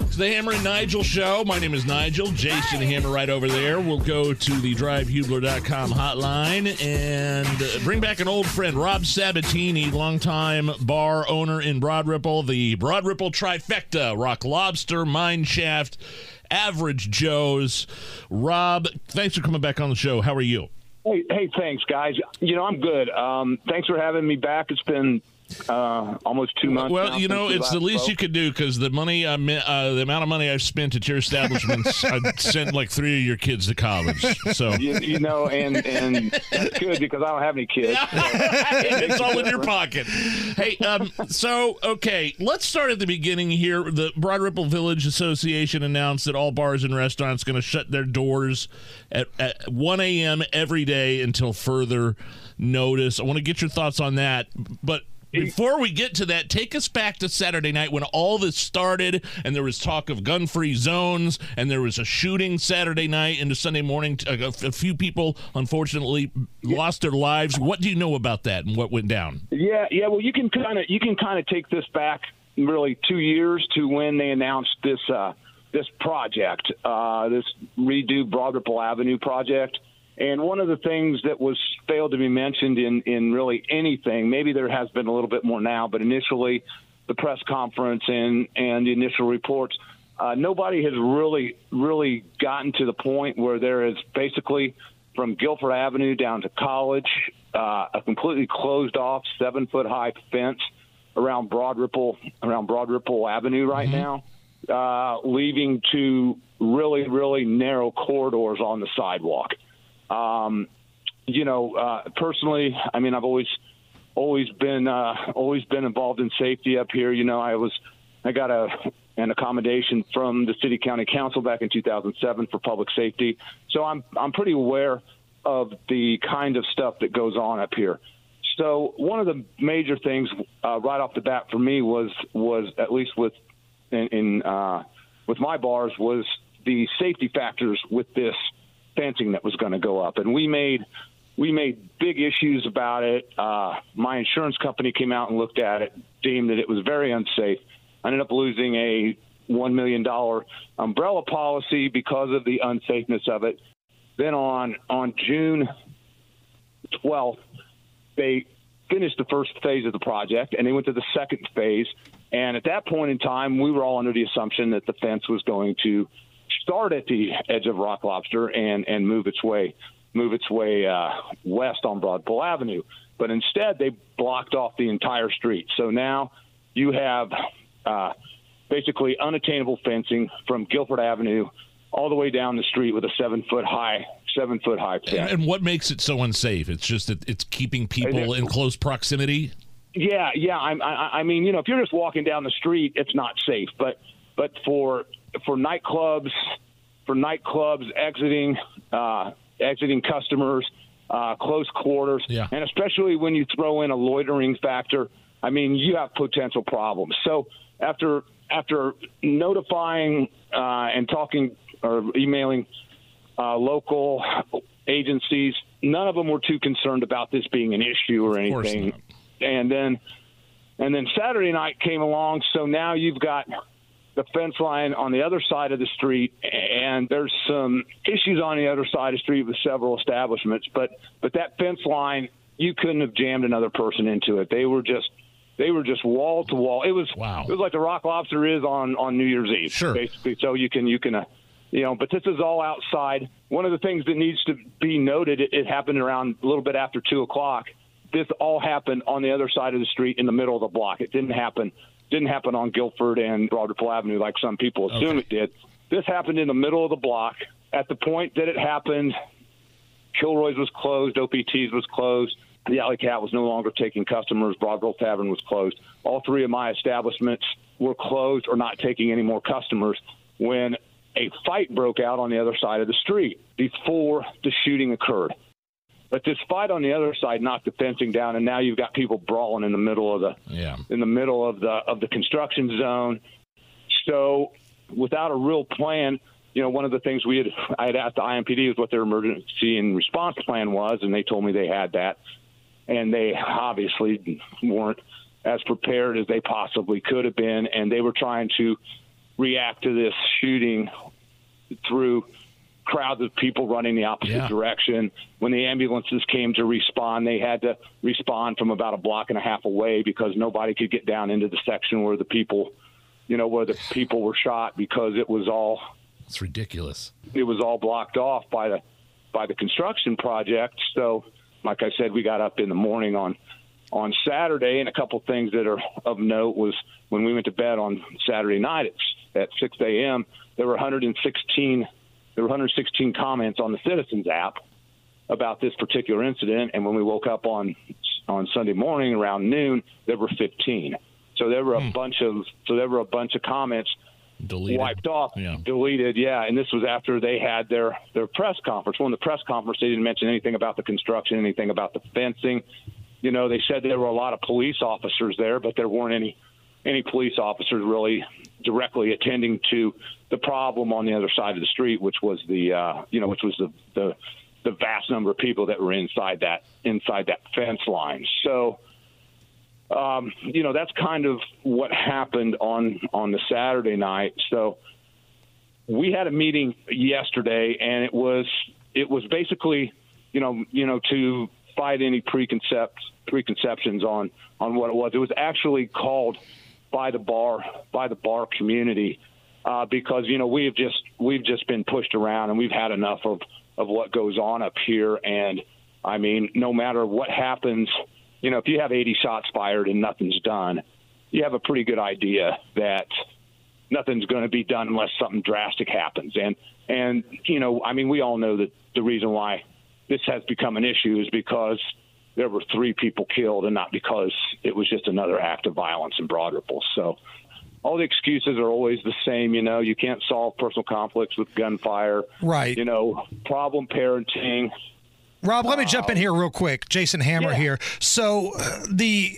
It's the Hammer and Nigel show. My name is Nigel. Jason Hammer right over there. We'll go to the drivehubler.com hotline and bring back an old friend, Rob Sabatini, longtime bar owner in Broad Ripple, the Broad Ripple trifecta, Rock Lobster, Mine Shaft, Average Joe's. Rob, thanks for coming back on the show. How are you? Hey, hey, thanks, guys. You know, I'm good. Um, thanks for having me back. It's been uh, almost two months. Well, you know, it's the least spoke. you could do because the money, I mi- uh, the amount of money I've spent at your establishments, I sent like three of your kids to college. So You, you know, and and that's good because I don't have any kids. it's all in your pocket. Hey, um, so okay, let's start at the beginning here. The Broad Ripple Village Association announced that all bars and restaurants going to shut their doors at, at 1 a.m. every day until further notice. I want to get your thoughts on that, but. Before we get to that, take us back to Saturday night when all this started, and there was talk of gun-free zones, and there was a shooting Saturday night into Sunday morning. A, a few people, unfortunately, lost their lives. What do you know about that, and what went down? Yeah, yeah. Well, you can kind of you can kind of take this back really two years to when they announced this uh, this project, uh, this redo Broad Ripple Avenue project. And one of the things that was failed to be mentioned in in really anything, maybe there has been a little bit more now, but initially, the press conference and and the initial reports, uh, nobody has really really gotten to the point where there is basically from Guilford Avenue down to College, uh, a completely closed off seven foot high fence around Broad Ripple around Broad Ripple Avenue right now, uh, leaving to really really narrow corridors on the sidewalk. Um, you know, uh, personally, I mean, I've always always been uh, always been involved in safety up here. You know, I was I got a an accommodation from the city county council back in 2007 for public safety, so I'm I'm pretty aware of the kind of stuff that goes on up here. So one of the major things uh, right off the bat for me was was at least with in, in uh, with my bars was the safety factors with this fencing that was going to go up, and we made we made big issues about it. Uh, my insurance company came out and looked at it, deemed that it was very unsafe. I ended up losing a one million dollar umbrella policy because of the unsafeness of it. Then on on June twelfth, they finished the first phase of the project and they went to the second phase. And at that point in time, we were all under the assumption that the fence was going to start at the edge of Rock Lobster and and move its way move its way uh, west on Broad Ripple Avenue. But instead, they blocked off the entire street. So now you have uh, basically unattainable fencing from Guilford Avenue all the way down the street with a seven foot high seven foot high fence. And, and what makes it so unsafe? It's just that it's keeping people in close proximity. Yeah, yeah. I'm, I, I mean, you know, if you're just walking down the street, it's not safe. But but for for nightclubs, for nightclubs exiting uh, exiting customers, uh, close quarters, Yeah. and especially when you throw in a loitering factor, I mean, you have potential problems. So after after notifying uh, and talking or emailing uh, local agencies, none of them were too concerned about this being an issue or anything. And then and then Saturday night came along, so now you've got the fence line on the other side of the street, and there's some issues on the other side of the street with several establishments. But but that fence line, you couldn't have jammed another person into it. They were just they were just wall to wall. It was Wow. It was like the Rock Lobster is on on New Year's Eve, Sure. basically. So you can you can. Uh, you know, but this is all outside. One of the things that needs to be noted, it, it happened around a little bit after two o'clock. This all happened on the other side of the street in the middle of the block. It didn't happen didn't happen on Guilford and Broad Ripple Avenue like some people assume Okay. it did. This happened in the middle of the block. At the point that it happened, Kilroy's was closed, OPT's was closed. The Alley Cat was no longer taking customers. Broad Ripple Tavern was closed. All three of my establishments were closed or not taking any more customers when a fight broke out on the other side of the street before the shooting occurred. But this fight on the other side knocked the fencing down, and now you've got people brawling in the middle of the yeah. in the middle of the of the construction zone. So, without a real plan, you know, one of the things we had I had asked the IMPD was what their emergency and response plan was, and they told me they had that, and they obviously weren't as prepared as they possibly could have been, and they were trying to react to this shooting through crowds of people running the opposite Yeah. direction. When the ambulances came to respond, they had to respond from about a block and a half away because nobody could get down into the section where the people, you know, where the people were shot because it was all It's ridiculous. it was all blocked off by the by the construction project. So, like I said, we got up in the morning on on Saturday, and a couple things that are of note was when we went to bed on Saturday night at, at 6 a.m. There were 116 there were 116 comments on the Citizens app about this particular incident, and when we woke up on on Sunday morning around noon, there were 15. So there were a hmm. bunch of so there were a bunch of comments Deleted. wiped off, Yeah. deleted. Yeah, and this was after they had their their press conference. Well, in the press conference, they didn't mention anything about the construction, anything about the fencing. You know, they said there were a lot of police officers there, but there weren't any any police officers really directly attending to the problem on the other side of the street, which was the uh, you know, which was the the the vast number of people that were inside that inside that fence line. So um, you know that's kind of what happened on on the Saturday night. So we had a meeting yesterday, and it was it was basically you know you know to fight any preconcept preconceptions on on what it was. It was actually called by the bar by the bar community uh, because you know we have just we've just been pushed around and we've had enough of of what goes on up here. And I mean no matter what happens you know if you have 80 shots fired and nothing's done you have a pretty good idea that nothing's going to be done unless something drastic happens. And and you know I mean we all know that the reason why this has become an issue is because there were three people killed and not because it was just another act of violence in Broad Ripple so all the excuses are always the same. You know, you can't solve personal conflicts with gunfire. Right. You know, problem parenting. Rob, let me jump in here real quick. Jason Hammer Yeah. here. So uh, the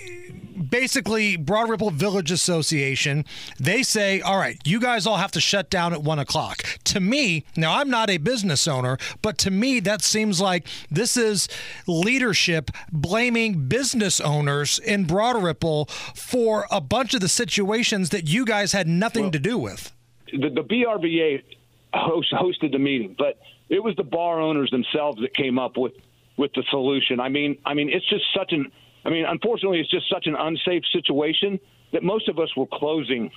basically Broad Ripple Village Association, they say, all right, you guys all have to shut down at one o'clock. To me, now I'm not a business owner, but to me that seems like this is leadership blaming business owners in Broad Ripple for a bunch of the situations that you guys had nothing to do with. The, the BRVA host, hosted the meeting, but it was the bar owners themselves that came up with with the solution. I mean, I mean, it's just such an. I mean, unfortunately, it's just such an unsafe situation that most of us were closing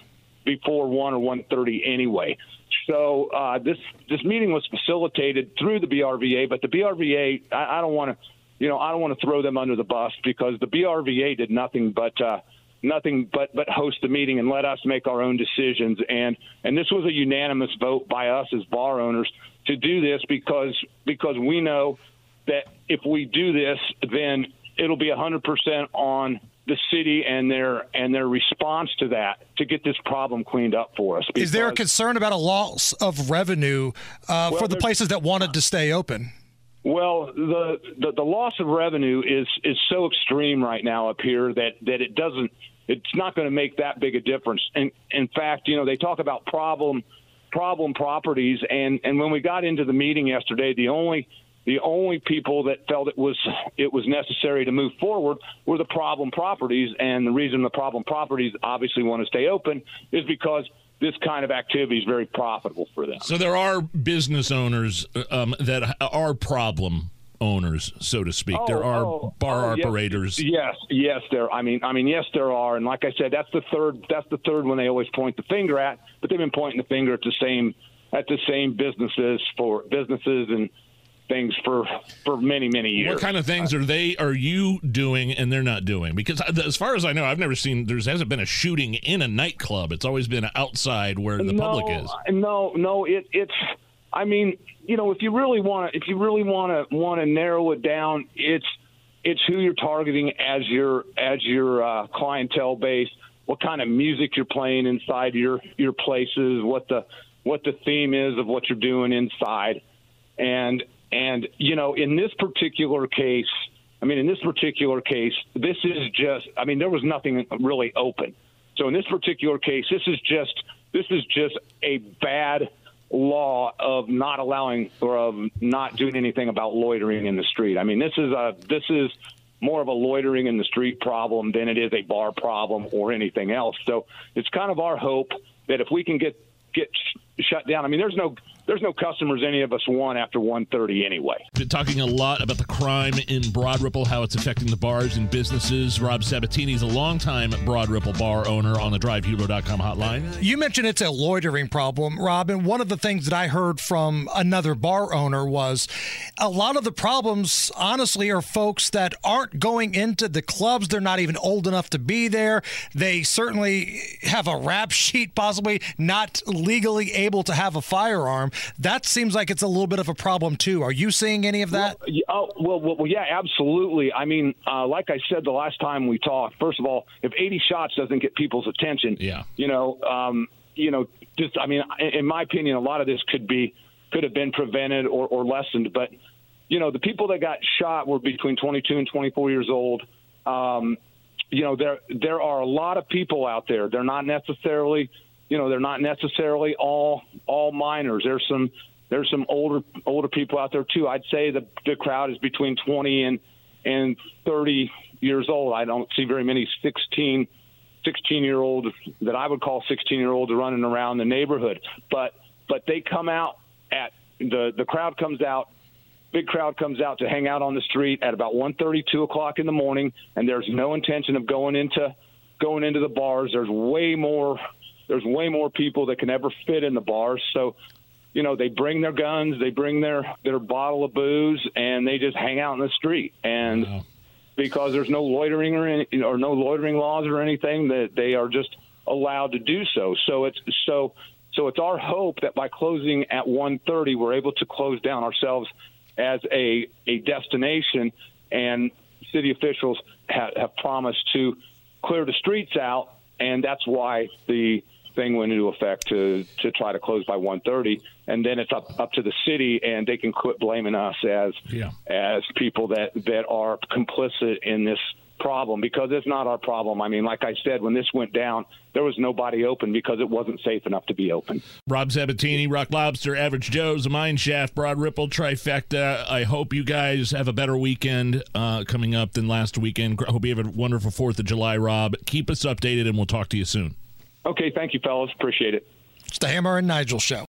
before one or one thirty anyway. So uh, this this meeting was facilitated through the BRVA, but the BRVA, I, I don't want to, you know, I don't want to throw them under the bus because the BRVA did nothing but. Uh, nothing but but host the meeting and let us make our own decisions and and this was a unanimous vote by us as bar owners to do this because because we know that if we do this then it'll be a 100% on the city and their and their response to that to get this problem cleaned up for us Is there a concern about a loss of revenue uh, for the places that wanted to stay open? Well, the, the the loss of revenue is is so extreme right now up here that that it doesn't it's not going to make that big a difference. And in fact, you know, they talk about problem problem properties and and when we got into the meeting yesterday, the only the only people that felt it was it was necessary to move forward were the problem properties and the reason the problem properties obviously want to stay open is because this kind of activity is very profitable for them. So there are business owners um, that are problem owners, so to speak. there are oh, bar oh, operators. Yes, yes, there. I mean, I mean, yes, there are. And like I said, that's the third. That's the third one they always point the finger at. But they've been pointing the finger at the same at the same businesses for businesses and things for for many many years. What kind of things are they are you doing and they're not doing? Because as far as I know, I've never seen there hasn't been a shooting in a nightclub. It's always been outside where the no, public is. No, no, it, it's. I mean, you know, if you really want to, if you really want to want to narrow it down, it's it's who you're targeting as your as your uh, clientele base. What kind of music you're playing inside your your places? What the what the theme is of what you're doing inside, and And you know, in this particular case, I mean, in this particular case, this is just. I mean, there was nothing really open. So in this particular case, this is just this is just a bad law of not allowing or of not doing anything about loitering in the street. I mean, this is a this is more of a loitering in the street problem than it is a bar problem or anything else. So it's kind of our hope that if we can get get sh- shut down. I mean, there's no there's no customers any of us want after 1.30 anyway. Been talking a lot about the crime in Broad Ripple, how it's affecting the bars and businesses. Rob Sabatini is a longtime Broad Ripple bar owner on the DriveHubler.com hotline. You mentioned it's a loitering problem, Rob, and one of the things that I heard from another bar owner was a lot of the problems, honestly, are folks that aren't going into the clubs. They're not even old enough to be there. They certainly have a rap sheet, possibly not legally able to have a firearm. That seems like it's a little bit of a problem too. Are you seeing any of that? Well, oh, well, well, yeah, absolutely. I mean, uh, like I said the last time we talked. First of all, if 80 shots doesn't get people's attention, yeah, you know, um, you know, just I mean, in my opinion, a lot of this could be could have been prevented or, or lessened. But you know, the people that got shot were between 22 and 24 years old. Um, you know, there there are a lot of people out there. They're not necessarily you know they're not necessarily all all minors. There's some there's some older older people out there too. I'd say the the crowd is between 20 and and 30 years old. I don't see very many 16 16 year olds that I would call 16 year olds running around the neighborhood. But but they come out at the the crowd comes out. Big crowd comes out to hang out on the street at about 1:30, 2 o'clock in the morning, and there's no intention of going into going into the bars. There's way more there's way more people that can ever fit in the bars. So, you know, they bring their guns, they bring their their bottle of booze, and they just hang out in the street. And wow. because there's no loitering or any, or no loitering laws or anything, that they are just allowed to do so. So it's so so it's our hope that by closing at 1:30, we're able to close down ourselves as a a destination, and city officials have, have promised to clear the streets out, and that's why the thing went into effect to to try to close by 1:30, and then it's up up to the city, and they can quit blaming us as yeah. as people that that are complicit in this problem because it's not our problem. I mean, like I said, when this went down, there was nobody open because it wasn't safe enough to be open. Rob Sabatini, Rock Lobster, Average Joe's, Mine Shaft, Broad Ripple, Trifecta. I hope you guys have a better weekend uh, coming up than last weekend. I hope you have a wonderful 4th of July, Rob. Keep us updated, and we'll talk to you soon. Okay, thank you, fellas. Appreciate it. It's the Hammer and Nigel Show.